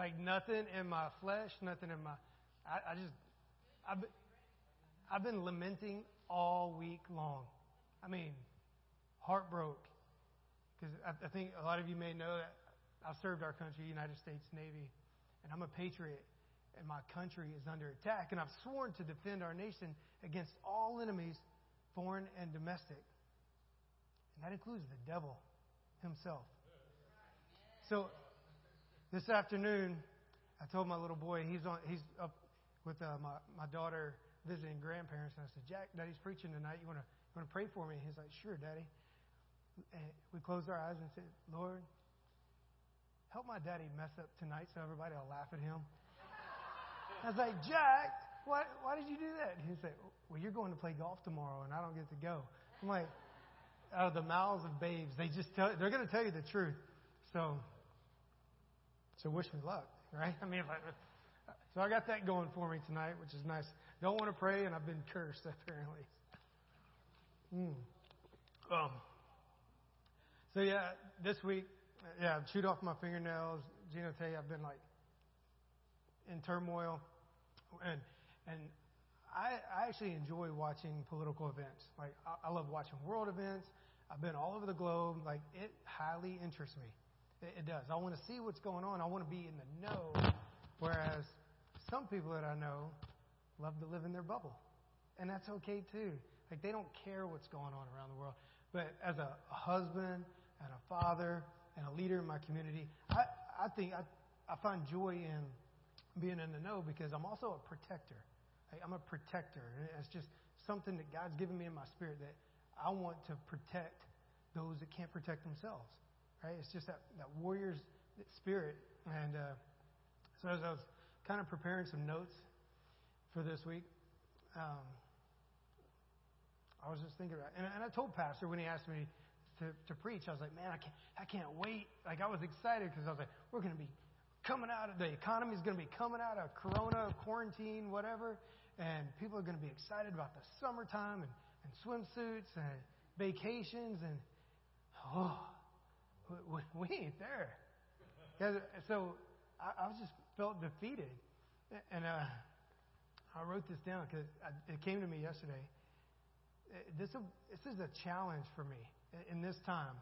Like nothing in my flesh, nothing in my. I, I just, I've, been- I've been lamenting all week long. I mean, heart broke. Because I, I think a lot of you may know that I've served our country, United States Navy, and I'm a patriot, and my country is under attack, and I've sworn to defend our nation against all enemies, foreign and domestic. And that includes the devil himself. So this afternoon, I told my little boy he's on he's up with uh, my my daughter visiting grandparents, and I said, Jack, Daddy's preaching tonight. You want to you want to pray for me? He's like, Sure, Daddy. And we closed our eyes and said, Lord, help my daddy mess up tonight so everybody will laugh at him. I was like, Jack, why, why did you do that? He said, Well, you're going to play golf tomorrow, and I don't get to go. I'm like, out of the mouths of babes, they just tell, they're going to tell you the truth. So, so wish me luck, right? I mean, I, so I got that going for me tonight, which is nice. Don't want to pray, and I've been cursed apparently. Hmm. Um. So yeah, this week, yeah, I've chewed off my fingernails. Gino tell you I've been like in turmoil, and and I, I actually enjoy watching political events. Like I, I love watching world events. I've been all over the globe. Like it highly interests me. It, it does. I want to see what's going on. I want to be in the know. Whereas some people that I know love to live in their bubble, and that's okay too. Like they don't care what's going on around the world. But as a, husband and a father and a leader in my community, I, I think I, I find joy in being in the know because I'm also a protector. Like, I'm a protector. And it's just something that God's given me in my spirit that I want to protect those that can't protect themselves. Right? It's just that, that warrior's spirit. And uh, so as I was kind of preparing some notes for this week, um, I was just thinking about it. And, and I told Pastor when he asked me to, to preach, I was like, man, I can't, I can't wait. Like, I was excited because I was like, we're going to be coming out of the economy is going to be coming out of Corona, quarantine, whatever. And people are going to be excited about the summertime and, and swimsuits and vacations. And, oh, we, ain't there. So I, I was just felt defeated. And uh, I wrote this down because it came to me yesterday this, this is a challenge for me in this time.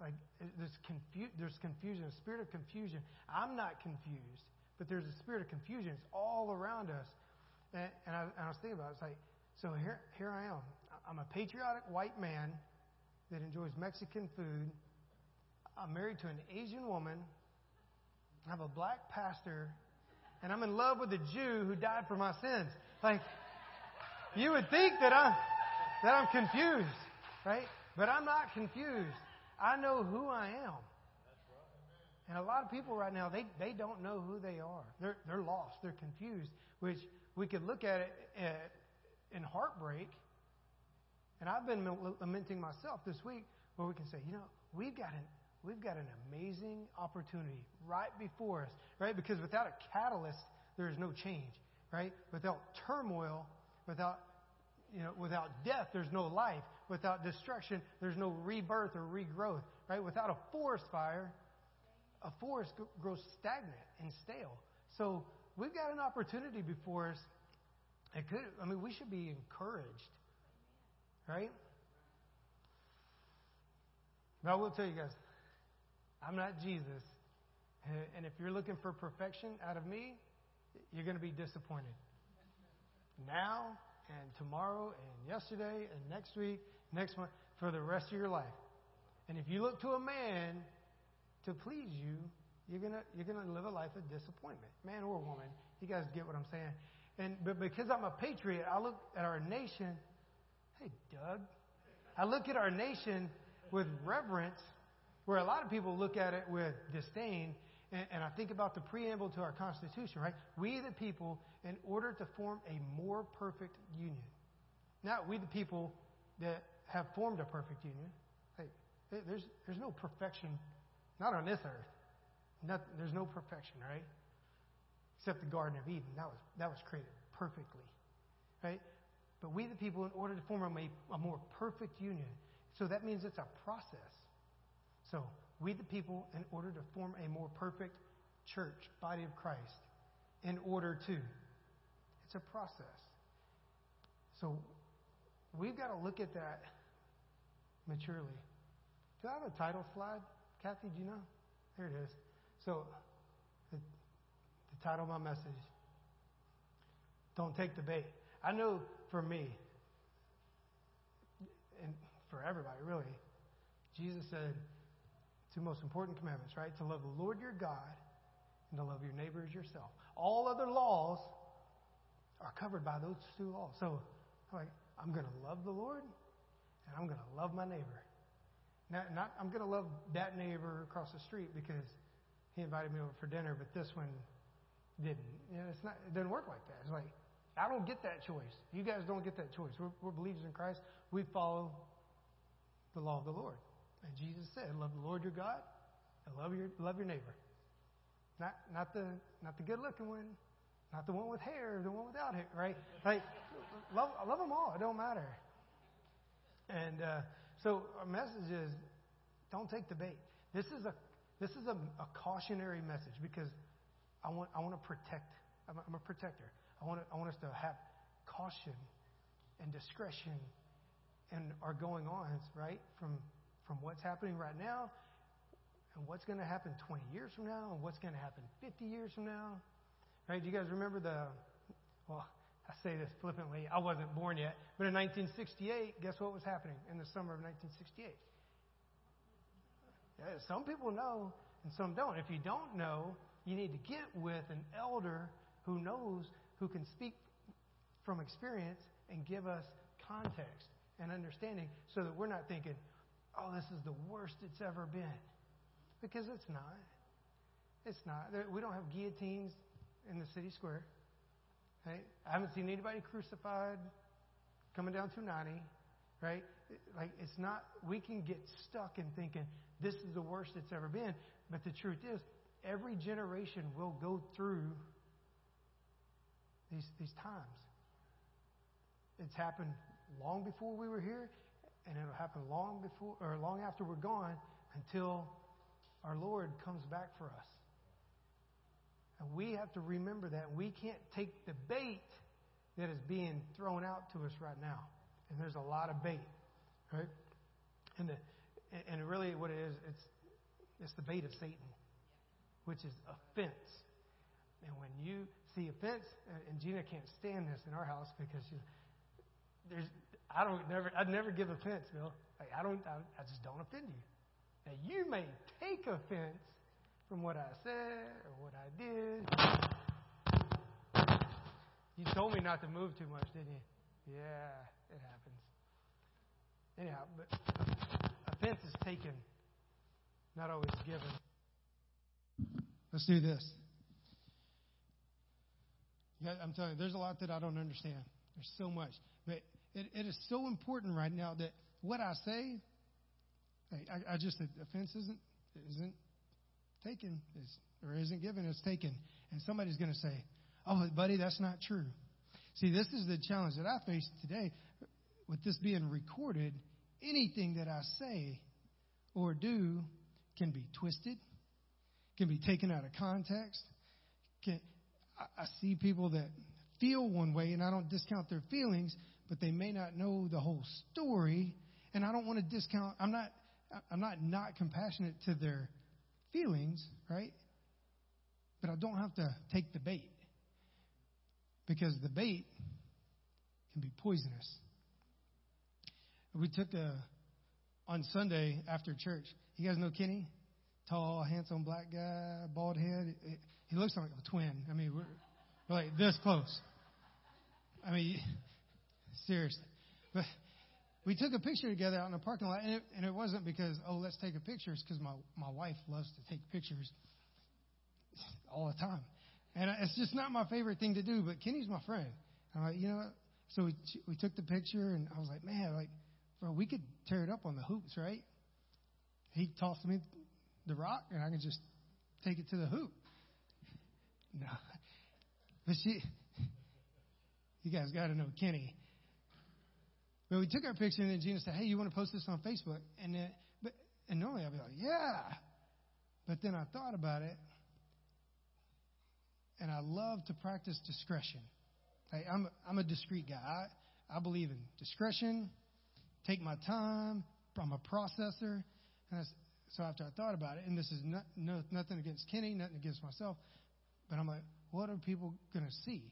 Like there's, confu- there's confusion, a spirit of confusion. I'm not confused, but there's a spirit of confusion. It's all around us. And, and, I, and I was thinking about it. It's like, so here, here I am. I'm a patriotic white man that enjoys Mexican food. I'm married to an Asian woman. I have a black pastor. And I'm in love with a Jew who died for my sins. Like, you would think that I'm that I'm confused, right? But I'm not confused. I know who I am. And a lot of people right now, they, they don't know who they are. They're, they're lost. They're confused, which we could look at it eh, in heartbreak. And I've been lamenting myself this week where we can say, you know, we've got an, we've got an amazing opportunity right before us, right? Because without a catalyst, there is no change, right? Without turmoil, without you know, without death, there's no life. Without destruction, there's no rebirth or regrowth. Right? Without a forest fire, a forest grows stagnant and stale. So we've got an opportunity before us. It could. I mean, we should be encouraged, right? But I will tell you guys, I'm not Jesus, and if you're looking for perfection out of me, you're going to be disappointed. Now and tomorrow and yesterday and next week, next month, for the rest of your life. And if you look to a man to please you, you're gonna you're gonna live a life of disappointment, man or woman. You guys get what I'm saying? And but because I'm a patriot, I look at our nation. Hey, Doug, I look at our nation with reverence, where a lot of people look at it with disdain. And, and I think about the preamble to our Constitution, right? We the people, in order to form a more perfect union. Not we the people that have formed a perfect union. Hey, there's, there's no perfection, not on this earth. Not, there's no perfection, right? Except the Garden of Eden. That was, that was created perfectly, right? But we the people, in order to form a, a more perfect union, so that means it's a process. So we the people, in order to form a more perfect church, body of Christ, in order to. It's a process. So we've got to look at that maturely. Do I have a title slide? Kathy, do you know? There it is. So, the, the title of my message Don't Take the Bait. I know for me, and for everybody really, Jesus said two most important commandments, right? To love the Lord your God and to love your neighbor as yourself. All other laws are covered by those two laws. So, I'm like, I'm going to love the Lord and I'm going to love my neighbor. Not, not I'm going to love that neighbor across the street because he invited me over for dinner, but this one didn't. You know, it's not. It doesn't work like that. It's like I don't get that choice. You guys don't get that choice. We're, we're believers in Christ. We follow the law of the Lord. And Jesus said, "Love the Lord your God, and love your love your neighbor." Not not the not the good looking one, not the one with hair, the one without hair, right? Like love love them all. It don't matter. And uh, so our message is, don't take the bait. This is a this is a, a cautionary message because I want I want to protect. I'm a, I'm a protector. I want to, I want us to have caution and discretion in our going ons, right? From from what's happening right now and what's going to happen 20 years from now and what's going to happen 50 years from now. Right? Do you guys remember the well, I say this flippantly. I wasn't born yet. But in 1968, guess what was happening in the summer of 1968? Yeah, some people know and some don't. If you don't know, you need to get with an elder who knows, who can speak from experience and give us context and understanding so that we're not thinking, oh, this is the worst it's ever been. Because it's not. It's not. We don't have guillotines in the city square. Right? I haven't seen anybody crucified coming down 290. Right? Like, it's not, we can get stuck in thinking this is the worst it's ever been. But the truth is, every generation will go through these, these times. It's happened long before we were here, and it'll happen long before or long after we're gone until our Lord comes back for us. And we have to remember that. We can't take the bait that is being thrown out to us right now. And there's a lot of bait, right? And the, and really what it is, it's it's the bait of Satan, which is offense. And when you see offense, and Gina can't stand this in our house because she, there's I don't never I'd never give offense, Bill. Like, I don't I, I just don't offend you. Now you may take offense from what I said or what I did. You told me not to move too much, didn't you? Yeah, it happens. Anyhow, but offense is taken, not always given. Let's do this. Yeah, I'm telling you, there's a lot that I don't understand. There's so much. But it, it is so important right now that what I say, I, I just, offense isn't, isn't taken is, or isn't given it's taken. And somebody's going to say, oh, buddy, that's not true. See, this is the challenge that I face today with this being recorded. Anything that I say or do can be twisted, can be taken out of context. Can, I, I see people that feel one way, and I don't discount their feelings, but they may not know the whole story. And I don't want to discount. I'm not. I'm not not compassionate to their feelings, right? But I don't have to take the bait because the bait can be poisonous. We took a on Sunday after church. You guys know Kenny, tall, handsome black guy, bald head. He looks like a twin. I mean, we're, we're like this close. I mean, seriously. But we took a picture together out in the parking lot, and it, and it wasn't because, oh, let's take a picture. It's because my, my wife loves to take pictures all the time. And it's just not my favorite thing to do, but Kenny's my friend. I'm like, you know? So we, we took the picture, and I was like, man, like, bro, we could tear it up on the hoops, right? He tossed me the rock, and I could just take it to the hoop. No. But she, you guys got to know Kenny. But we took our picture, and then Gina said, "Hey, you want to post this on Facebook?" And then, but and normally I'd be like, "Yeah," but then I thought about it. and I love to practice discretion. Hey, I'm, I'm a discreet guy. I, I believe in discretion, take my time. I'm a processor. And I, so after I thought about it, and this is not, no, nothing against Kenny, nothing against myself, but I'm like, what are people going to see?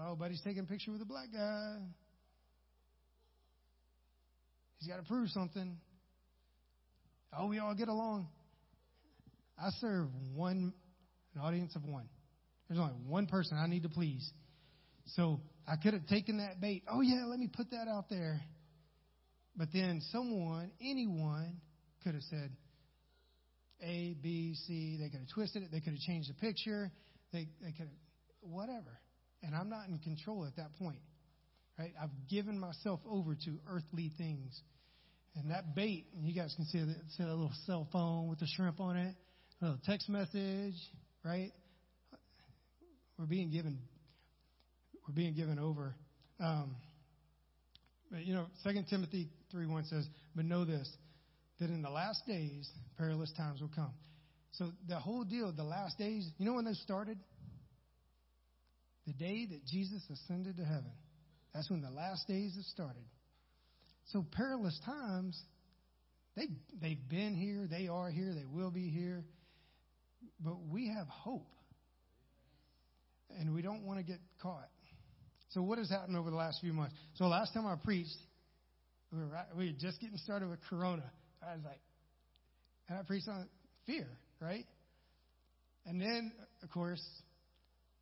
Oh, buddy's taking a picture with a black guy. He's got to prove something. Oh, we all get along. I serve one, an audience of one. There's only one person I need to please. So I could have taken that bait. Oh, yeah, let me put that out there. But then someone, anyone, could have said A, B, C. They could have twisted it. They could have changed the picture. They, they could have, whatever. And I'm not in control at that point. Right? I've given myself over to earthly things. And that bait, and you guys can see that, see that little cell phone with the shrimp on it, a little text message, right? We're being given, we're being given over. Um, but you know, Second Timothy three one says, "But know this, that in the last days perilous times will come." So the whole deal, the last days, you know when those started? The day that Jesus ascended to heaven. That's when the last days have started. So perilous times, they they've been here, they are here, they will be here. But we have hope. And we don't want to get caught. So what has happened over the last few months? So last time I preached, we were, right, we were just getting started with Corona. I was like, and I preached on fear, right? And then, of course,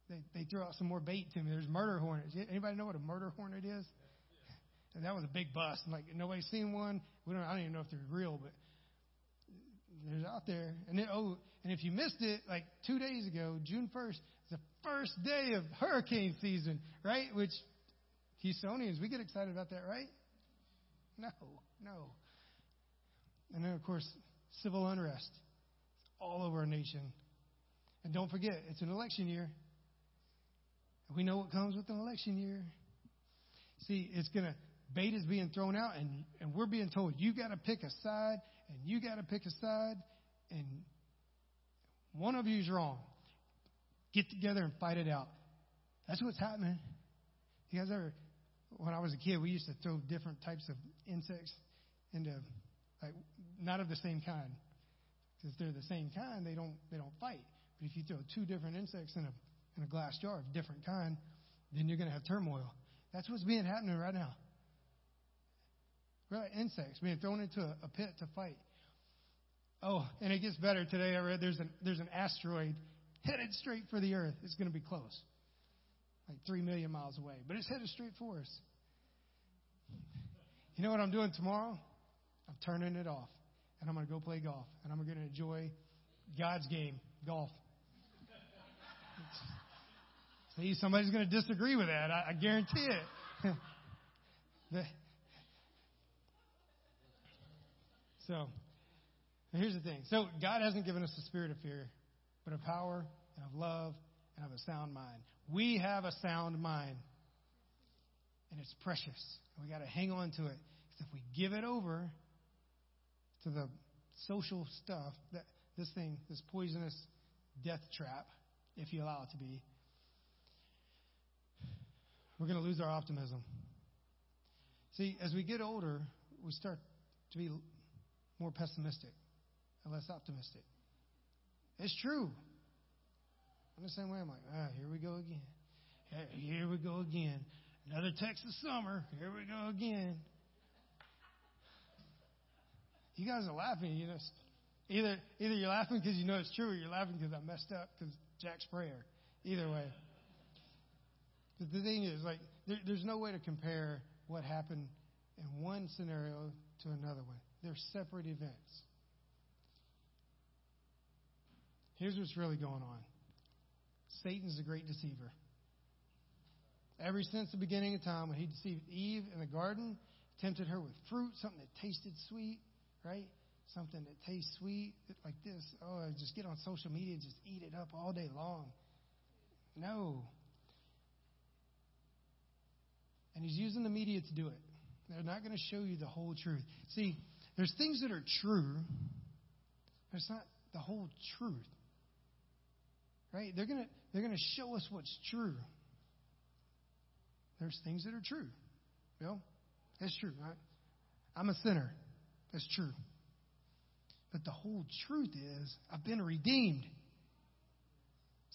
they, they threw out some more bait to me. There's murder hornets. Anybody know what a murder hornet is? And that was a big bust. Like nobody's seen one. We don't. I don't even know if they're real, but there's out there. And then, oh, and if you missed it, like two days ago, June 1st, is the first day of hurricane season, right? Which Houstonians, we get excited about that, right? No, no. And then, of course, civil unrest all over our nation. And don't forget, it's an election year. We know what comes with an election year. See, it's going to, bait is being thrown out, and, and we're being told, you got to pick a side, and you got to pick a side, and one of you is wrong. Get together and fight it out. That's what's happening. You guys ever, when I was a kid, we used to throw different types of insects into, like, not of the same kind. Because they're the same kind, they don't, they don't fight. But if you throw two different insects in a, in a glass jar of different kind, then you're going to have turmoil. That's what's being happening right now. Really, insects being thrown into a, a pit to fight. Oh, and it gets better today. I read there's an there's an asteroid headed straight for the Earth. It's going to be close, like three million miles away, but it's headed straight for us. You know what I'm doing tomorrow? I'm turning it off, and I'm going to go play golf, and I'm going to enjoy God's game, golf. See, somebody's going to disagree with that. I, I guarantee it. so, here's the thing. So, God hasn't given us a spirit of fear, but of power and of love and of a sound mind. We have a sound mind, and it's precious. And we got to hang on to it. Because if we give it over to the social stuff, that this thing, this poisonous death trap, if you allow it to be, we're going to lose our optimism. See, as we get older, we start to be more pessimistic and less optimistic. It's true. I'm the same way. I'm like, ah, here we go again. Here we go again. Another Texas summer. Here we go again. You guys are laughing. You know, either either you're laughing because you know it's true, or you're laughing because I messed up because Jack's prayer. Either way. But the thing is, like, there, there's no way to compare what happened in one scenario to another one. They're separate events. Here's what's really going on Satan's a great deceiver. Ever since the beginning of time, when he deceived Eve in the garden, tempted her with fruit, something that tasted sweet, right? Something that tastes sweet, like this. Oh, just get on social media and just eat it up all day long. No. And he's using the media to do it. They're not going to show you the whole truth. See, there's things that are true, but it's not the whole truth. right? They're gonna they're gonna show us what's true. There's things that are true. You know? That's true, right? I'm a sinner. That's true. But the whole truth is, I've been redeemed.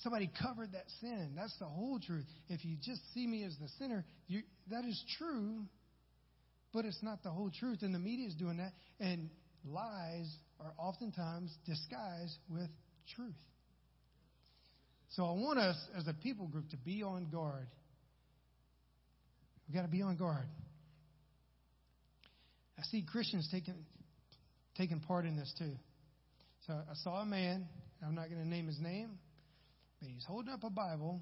Somebody covered that sin. That's the whole truth. If you just see me as the sinner, you, that is true, but it's not the whole truth. And the media is doing that. And lies are oftentimes disguised with truth. So I want us as a people group to be on guard. We've got to be on guard. I see Christians taking, taking part in this too. So I saw a man, I'm not going to name his name, but he's holding up a Bible,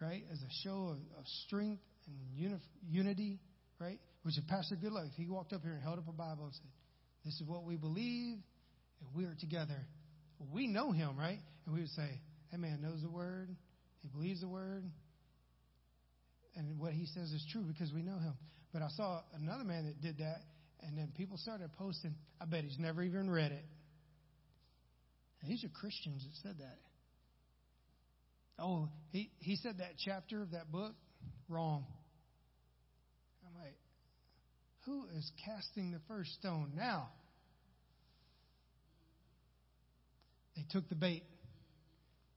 right, as a show of, of strength and uni- unity, right? Which is Pastor Goodluck. He walked up here and held up a Bible and said, This is what we believe, and we are together. We know him, right? And we would say, That man knows the word, he believes the word, and what he says is true because we know him. But I saw another man that did that, and then people started posting, I bet he's never even read it. These are Christians that said that. Oh, he, he said that chapter of that book wrong. I'm like, who is casting the first stone now? They took the bait.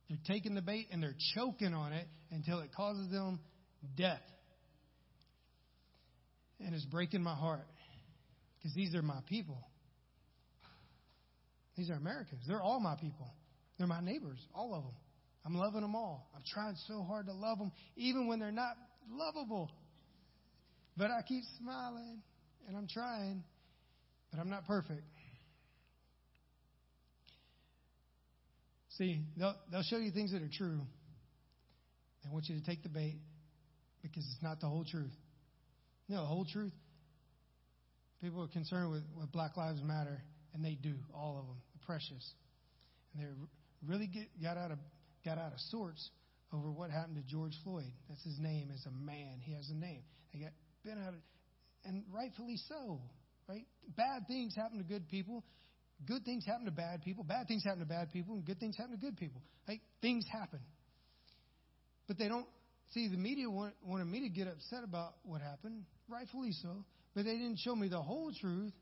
They're taking the bait and they're choking on it until it causes them death. And it's breaking my heart because these are my people. These are Americans. They're all my people. They're my neighbors, all of them. I'm loving them all. I'm trying so hard to love them, even when they're not lovable. But I keep smiling and I'm trying, but I'm not perfect. See, they'll, they'll show you things that are true. They want you to take the bait because it's not the whole truth. No, the whole truth. People are concerned with, with Black Lives Matter, and they do, all of them. Precious. And they really get, got out of got out of sorts over what happened to George Floyd. That's his name as a man. He has a name. They got bent out of, and rightfully so, right? Bad things happen to good people. Good things happen to bad people. Bad things happen to bad people, and good things happen to good people. Like things happen, but they don't see. The media want, wanted me to get upset about what happened, rightfully so, but they didn't show me the whole truth.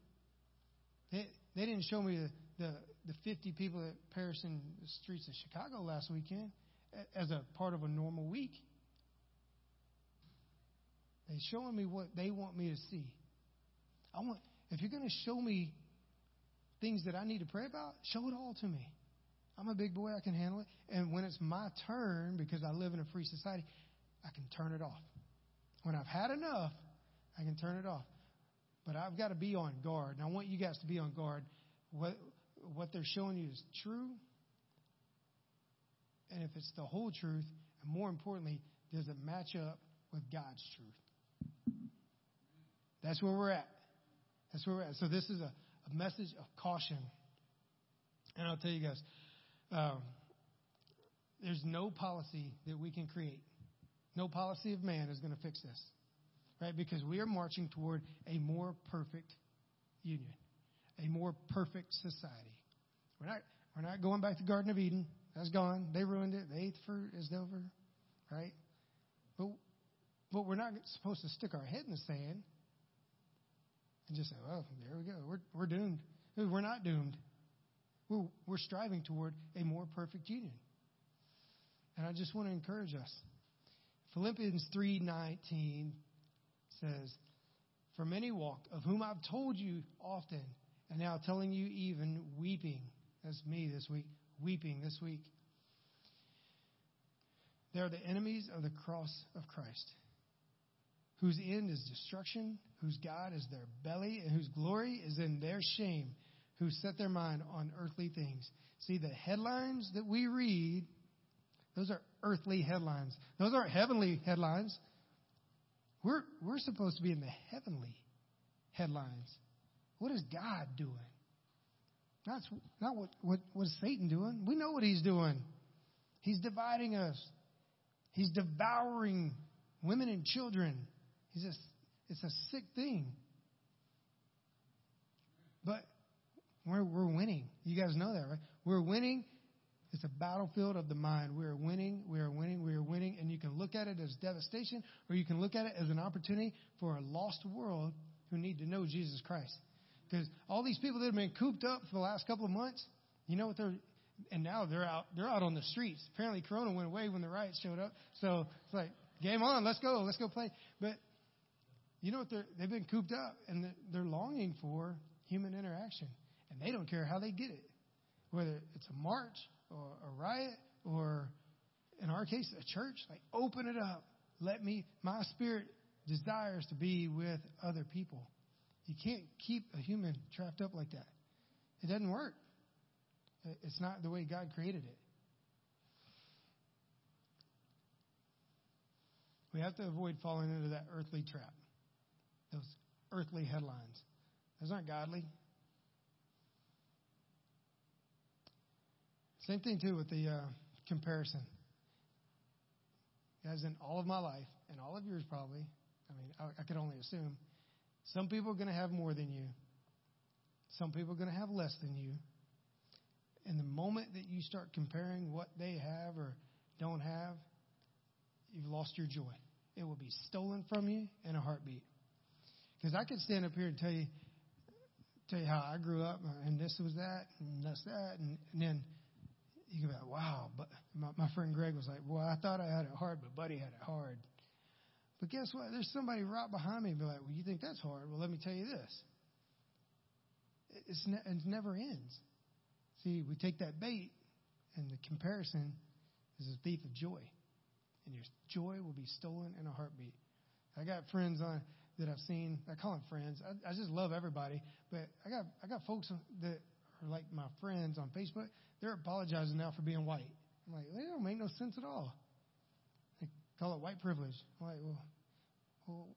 They, they didn't show me the, the, the 50 people that perished in the streets of Chicago last weekend as a part of a normal week. They're showing me what they want me to see. I want if you're going to show me things that I need to pray about, show it all to me. I'm a big boy, I can handle it. And when it's my turn, because I live in a free society, I can turn it off. When I've had enough, I can turn it off. But I've got to be on guard. And I want you guys to be on guard. What, they're showing you is true. And if it's the whole truth, and more importantly, does it match up with God's truth? That's where we're at. That's where we're at. So this is a, a message of caution. And I'll tell you guys, um, there's no policy that we can create. No policy of man is going to fix this right? Because we are marching toward a more perfect union, a more perfect society. We're not, we're not going back to the Garden of Eden. That's gone. They ruined it. The eighth fruit is over, right? But, but we're not supposed to stick our head in the sand and just say, well, there we go. We're, we're doomed. We're not doomed. We're, we're striving toward a more perfect union. And I just want to encourage us. Philippians 3:19 says, For many walk, of whom I've told you often, and now telling you even weeping. That's me this week, weeping this week. They are the enemies of the cross of Christ, whose end is destruction, whose God is their belly, and whose glory is in their shame, who set their mind on earthly things. See, the headlines that we read, those are earthly headlines. Those aren't heavenly headlines. We're, we're supposed to be in the heavenly headlines. What is God doing? Not, not what, what, what is Satan doing. We know what he's doing. He's dividing us. He's devouring women and children. He's just, it's a sick thing. But we're, we're winning. You guys know that, right? We're winning. It's a battlefield of the mind. We are winning, we are winning, we are winning, and you can look at it as devastation, or you can look at it as an opportunity for a lost world who need to know Jesus Christ. Because all these people that have been cooped up for the last couple of months, you know what they're and now they're out they're out on the streets. Apparently Corona went away when the riots showed up. So it's like, game on, let's go, let's go play. But you know what they're they've been cooped up and they're longing for human interaction. And they don't care how they get it. Whether it's a march or a riot or in our case a church, like open it up. Let me my spirit desires to be with other people. You can't keep a human trapped up like that. It doesn't work. It's not the way God created it. We have to avoid falling into that earthly trap, those earthly headlines. Those aren't godly. Same thing, too, with the uh, comparison. As in all of my life, and all of yours probably, I mean, I, I could only assume, some people are going to have more than you. Some people are going to have less than you. And the moment that you start comparing what they have or don't have, you've lost your joy. It will be stolen from you in a heartbeat. Because I could stand up here and tell you, tell you how I grew up, and this was that, and that's that, and, and then you go, wow. But my, my friend Greg was like, well, I thought I had it hard, but Buddy had it hard. But guess what? There's somebody right behind me, be like, well, you think that's hard? Well, let me tell you this. It's ne- it never ends. See, we take that bait, and the comparison is a thief of joy. And your joy will be stolen in a heartbeat. I got friends on that I've seen. I call them friends. I, I just love everybody, but I got I got folks that are like my friends on Facebook. They're apologizing now for being white. I'm like, they don't make no sense at all. Call it white privilege. I'm like, well, well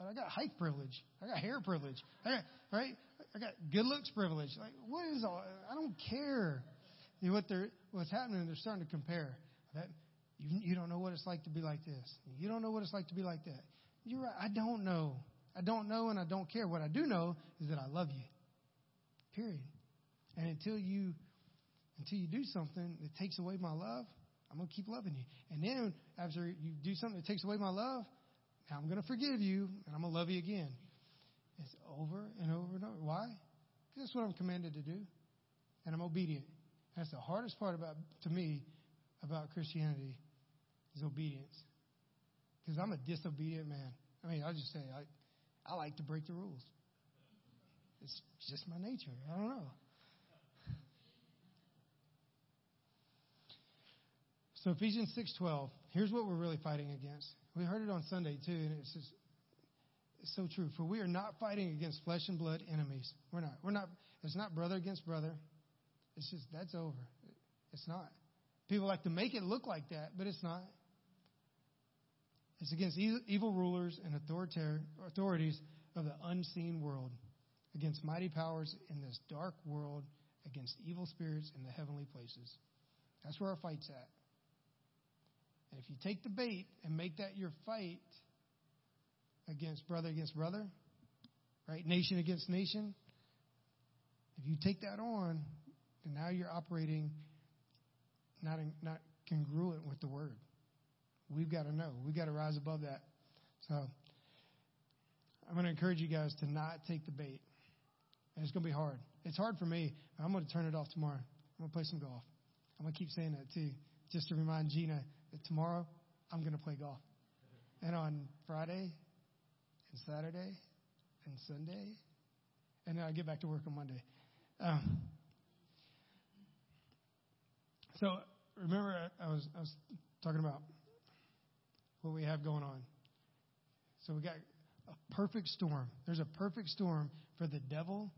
I got height privilege. I got hair privilege. I got, right? I got good looks privilege. Like, what is all? I don't care. You know, what they're what's happening? They're starting to compare. That you you don't know what it's like to be like this. You don't know what it's like to be like that. You're right. I don't know. I don't know, and I don't care. What I do know is that I love you. Period. And until you until you do something that takes away my love, I'm gonna keep loving you. And then after you do something that takes away my love, I'm gonna forgive you and I'm gonna love you again. It's over and over and over. Why? Because that's what I'm commanded to do. And I'm obedient. That's the hardest part about to me about Christianity is obedience. Because I'm a disobedient man. I mean, I just say I, I like to break the rules. It's just my nature. I don't know. So Ephesians 6:12. Here's what we're really fighting against. We heard it on Sunday too, and it's just it's so true. For we are not fighting against flesh and blood enemies. We're not. We're not. It's not brother against brother. It's just that's over. It's not. People like to make it look like that, but it's not. It's against evil rulers and authorities of the unseen world, against mighty powers in this dark world, against evil spirits in the heavenly places. That's where our fight's at. And if you take the bait and make that your fight against brother against brother, right? Nation against nation, if you take that on, then now you're operating not, in, not congruent with the word. We've got to know. We've got to rise above that. So I'm going to encourage you guys to not take the bait. And it's going to be hard. It's hard for me. I'm going to turn it off tomorrow. I'm going to play some golf. I'm going to keep saying that too, just to remind Gina tomorrow I'm going to play golf. And on Friday and Saturday and Sunday, and then I get back to work on Monday. Um, so remember, I was, I was talking about what we have going on. So we got a perfect storm. There's a perfect storm for the devil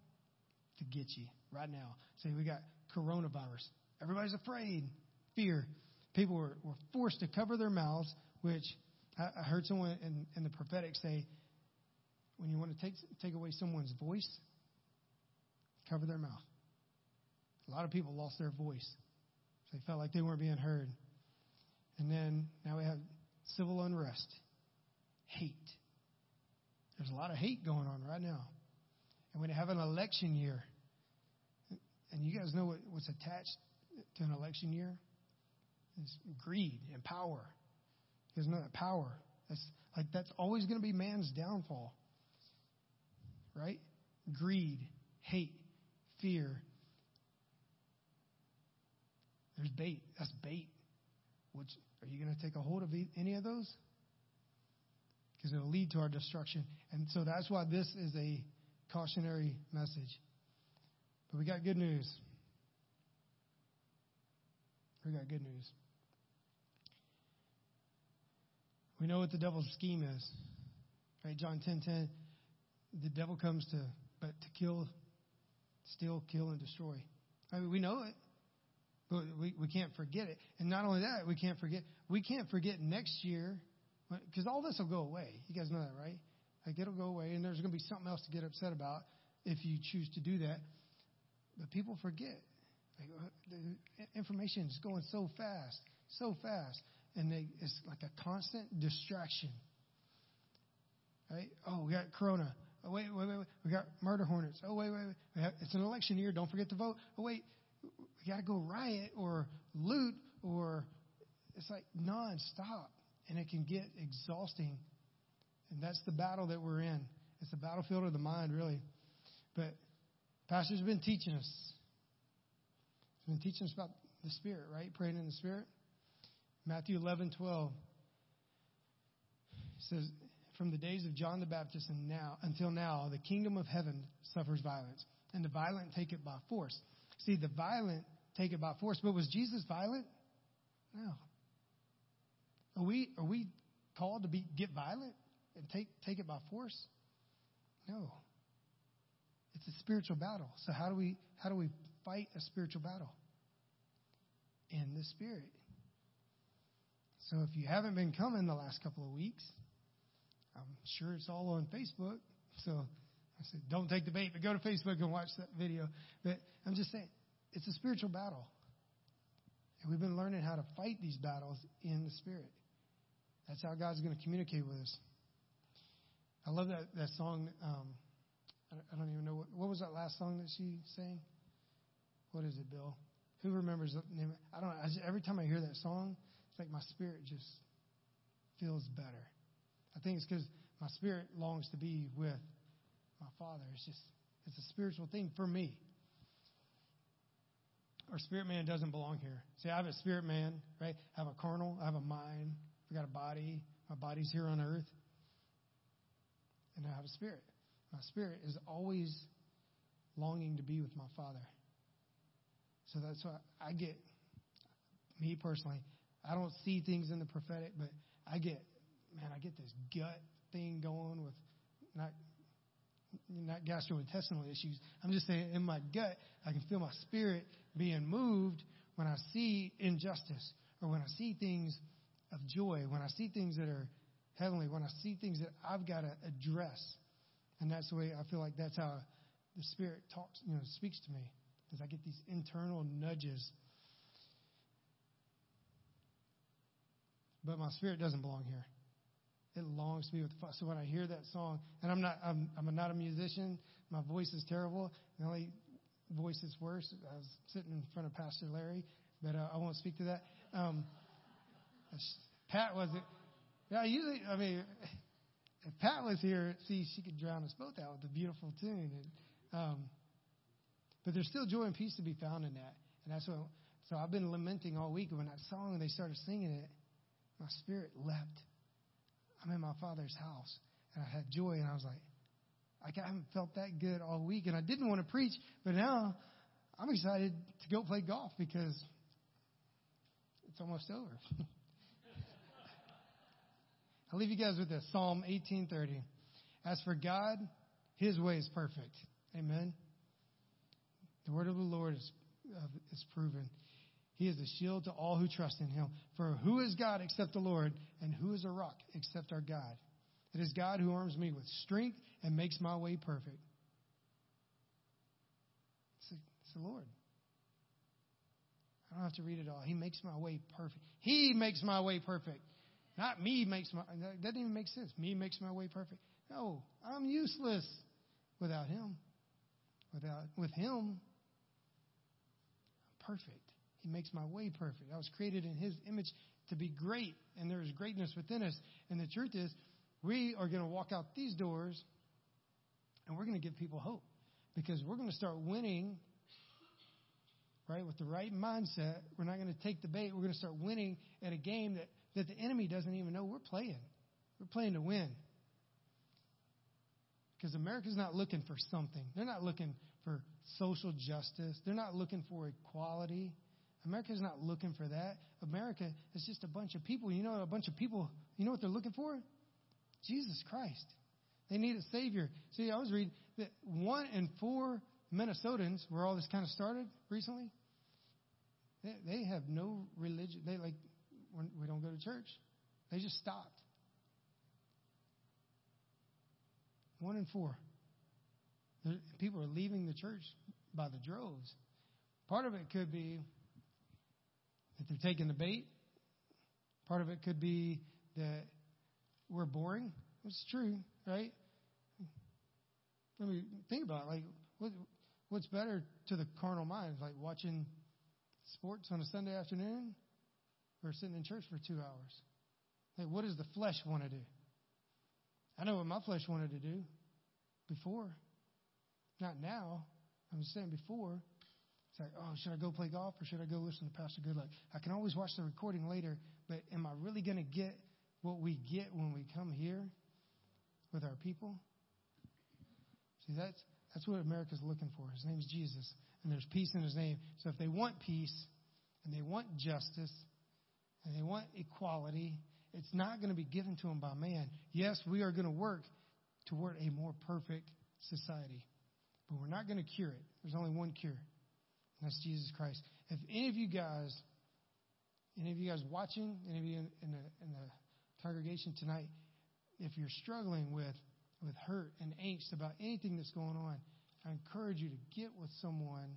to get you right now. See, we got coronavirus. Everybody's afraid, fear. People were, were forced to cover their mouths, which I, I heard someone in, in the prophetic say, when you want to take, take away someone's voice, cover their mouth. A lot of people lost their voice. They felt like they weren't being heard. And then now we have civil unrest, hate. There's a lot of hate going on right now. And when you have an election year, and you guys know what, what's attached to an election year is greed and power. Because know that power. That's like that's always going to be man's downfall. Right? Greed, hate, fear. There's bait. That's bait. Which are you going to take a hold of any of those? Because it'll lead to our destruction. And so that's why this is a cautionary message. But we got good news. We got good news. We know what the devil's scheme is. Right? John 10 10. The devil comes to but to kill, steal, kill, and destroy. I mean, we know it. But we, we can't forget it. And not only that, we can't forget we can't forget next year because all this will go away. You guys know that, right? Like it'll go away and there's gonna be something else to get upset about if you choose to do that. But people forget. Like, uh, the information is going so fast, so fast and they, it's like a constant distraction. Right? Oh, we got Corona. Oh, wait, wait, wait, wait. We got murder hornets. Oh, wait, wait, wait. Have, it's an election year. Don't forget to vote. Oh, wait. We got to go riot or loot or it's like nonstop. And it can get exhausting. And that's the battle that we're in. It's the battlefield of the mind, really. But Pastor's been teaching us. He's been teaching us about the Spirit, right? Praying in the Spirit. Matthew 11, 12 says, From the days of John the Baptist and now until now, the kingdom of heaven suffers violence, and the violent take it by force. See, the violent take it by force, but was Jesus violent? No. Are we are we called to be get violent and take take it by force? No. It's a spiritual battle. So how do we how do we fight a spiritual battle? In the spirit. So if you haven't been coming the last couple of weeks, I'm sure it's all on Facebook. So I said, don't take the bait, but go to Facebook and watch that video. But I'm just saying, it's a spiritual battle. And we've been learning how to fight these battles in the Spirit. That's how God's going to communicate with us. I love that, that song. Um, I, don't even know what, what was that last song that she sang? What is it, Bill? Who remembers the name? I don't know. Every time I hear that song, it's like my spirit just feels better. I think it's because my spirit longs to be with my Father. It's just, it's a spiritual thing for me. Our spirit man doesn't belong here. See, I have a spirit man, right? I have a carnal, I have a mind, I got a body. My body's here on earth. And I have a spirit. My spirit is always longing to be with my Father. So that's why I get, me personally, I don't see things in the prophetic, but I get, man, I get this gut thing going with not not gastrointestinal issues. I'm just saying in my gut, I can feel my spirit being moved when I see injustice or when I see things of joy, when I see things that are heavenly, when I see things that I've got to address. And that's the way I feel like that's how the Spirit talks, you know, speaks to me. As I get these internal nudges but my spirit doesn't belong here. It longs to be with the Father. So when I hear that song, and I'm not, I'm, I'm not a musician. My voice is terrible. The only voice that's worse, I was sitting in front of Pastor Larry, but uh, I won't speak to that. Um, Pat wasn't. Yeah, usually, I mean, if Pat was here, see, she could drown us both out with a beautiful tune. And, um, but there's still joy and peace to be found in that, and that's what. So I've been lamenting all week when that song and they started singing it my spirit leapt. I'm in my father's house. And I had joy, and I was like, I haven't felt that good all week. And I didn't want to preach, but now I'm excited to go play golf because it's almost over. I'll leave you guys with this Psalm 18:30. As for God, His way is perfect. Amen. The word of the Lord is, uh, is proven. He is a shield to all who trust in him. For who is God except the Lord, and who is a rock except our God? It is God who arms me with strength and makes my way perfect. It's, a, it's the Lord. I don't have to read it all. He makes my way perfect. He makes my way perfect. Not me makes my that doesn't even make sense. Me makes my way perfect. No, I'm useless without him. Without with him, I'm perfect. He makes my way perfect. I was created in His image to be great, and there is greatness within us. And the truth is, we are going to walk out these doors and we're going to give people hope because we're going to start winning, right, with the right mindset. We're not going to take the bait. We're going to start winning at a game that, that the enemy doesn't even know we're playing. We're playing to win. Because America's not looking for something. They're not looking for social justice. They're not looking for equality. America's not looking for that. America is just a bunch of people. You know, a bunch of people, you know what they're looking for? Jesus Christ. They need a Savior. See, I was reading that one in four Minnesotans, where all this kind of started recently, they, they have no religion. They like, we don't go to church. They just stopped. One in four. People are leaving the church by the droves. Part of it could be that they're taking the bait. Part of it could be that we're boring. It's true, right? I mean, think about it. Like, what, what's better to the carnal mind? Like watching sports on a Sunday afternoon or sitting in church for two hours? Like, what does the flesh want to do? I know what my flesh wanted to do before. Not now. I'm just saying before. It's like, oh, should I go play golf or should I go listen to Pastor Goodluck? I can always watch the recording later, but am I really going to get what we get when we come here with our people? See, that's, that's what America's looking for. His name's Jesus, and there's peace in his name. So if they want peace, and they want justice, and they want equality, it's not going to be given to them by man. Yes, we are going to work toward a more perfect society, but we're not going to cure it. There's only one cure, that's Jesus Christ. If any of you guys, any of you guys watching, any of you in, in the, in the congregation tonight, if you're struggling with with hurt and angst about anything that's going on, I encourage you to get with someone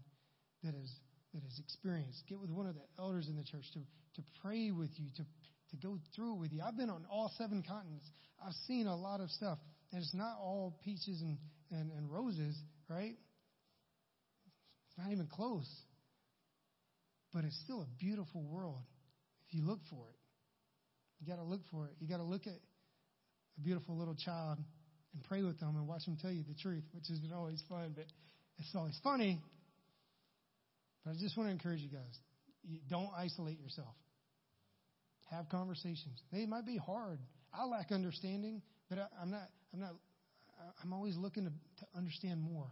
that is that is experienced. Get with one of the elders in the church to, to pray with you, to, to go through it with you. I've been on all seven continents. I've seen a lot of stuff. And it's not all peaches and, and, and roses, right? It's not even close. But it's still a beautiful world if you look for it. You got to look for it. You got to look at a beautiful little child and pray with them and watch them tell you the truth, which isn't always fun, but it's always funny. But I just want to encourage you guys you don't isolate yourself. Have conversations. They might be hard. I lack understanding, but I, am not. I'm not. I'm always looking to, to understand more.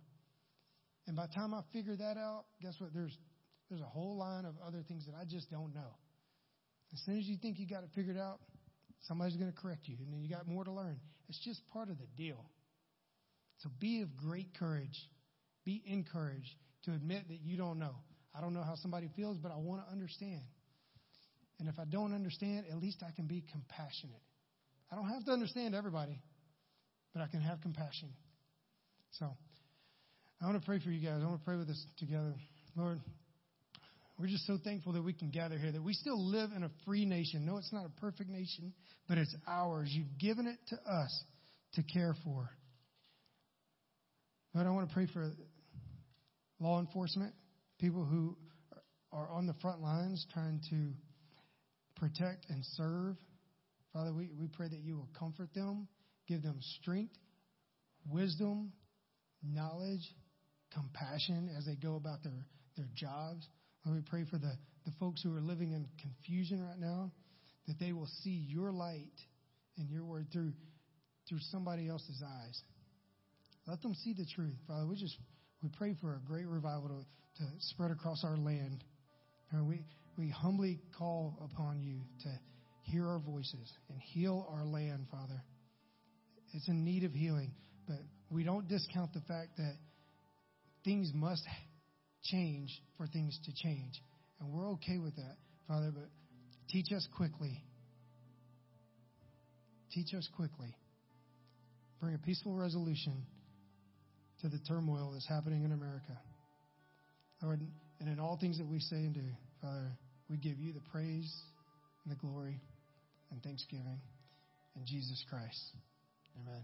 And by the time I figure that out, guess what? There's there's a whole line of other things that I just don't know. As soon as you think you got it figured out, somebody's going to correct you, and then you got more to learn. It's just part of the deal. So be of great courage. Be encouraged to admit that you don't know. I don't know how somebody feels, but I want to understand. And if I don't understand, at least I can be compassionate. I don't have to understand everybody, but I can have compassion. So I want to pray for you guys. I want to pray with us together. Lord, we're just so thankful that we can gather here, that we still live in a free nation. No, it's not a perfect nation, but it's ours. You've given it to us to care for. Lord, I want to pray for law enforcement, people who are on the front lines trying to protect and serve. Father, we, we pray that you will comfort them, give them strength, wisdom, knowledge, compassion as they go about their, their jobs. Lord, we pray for the, the folks who are living in confusion right now, that they will see your light and your word through, through somebody else's eyes. Let them see the truth. Father, we just we pray for a great revival to, to spread across our land. And we, we humbly call upon you to hear our voices and heal our land, Father. It's in need of healing, but we don't discount the fact that things must change for things to change. And we're okay with that, Father, but teach us quickly. Teach us quickly. Bring a peaceful resolution to the turmoil that's happening in America. Lord, and in all things that we say and do, Father, we give you the praise and the glory and thanksgiving in Jesus Christ. Amen.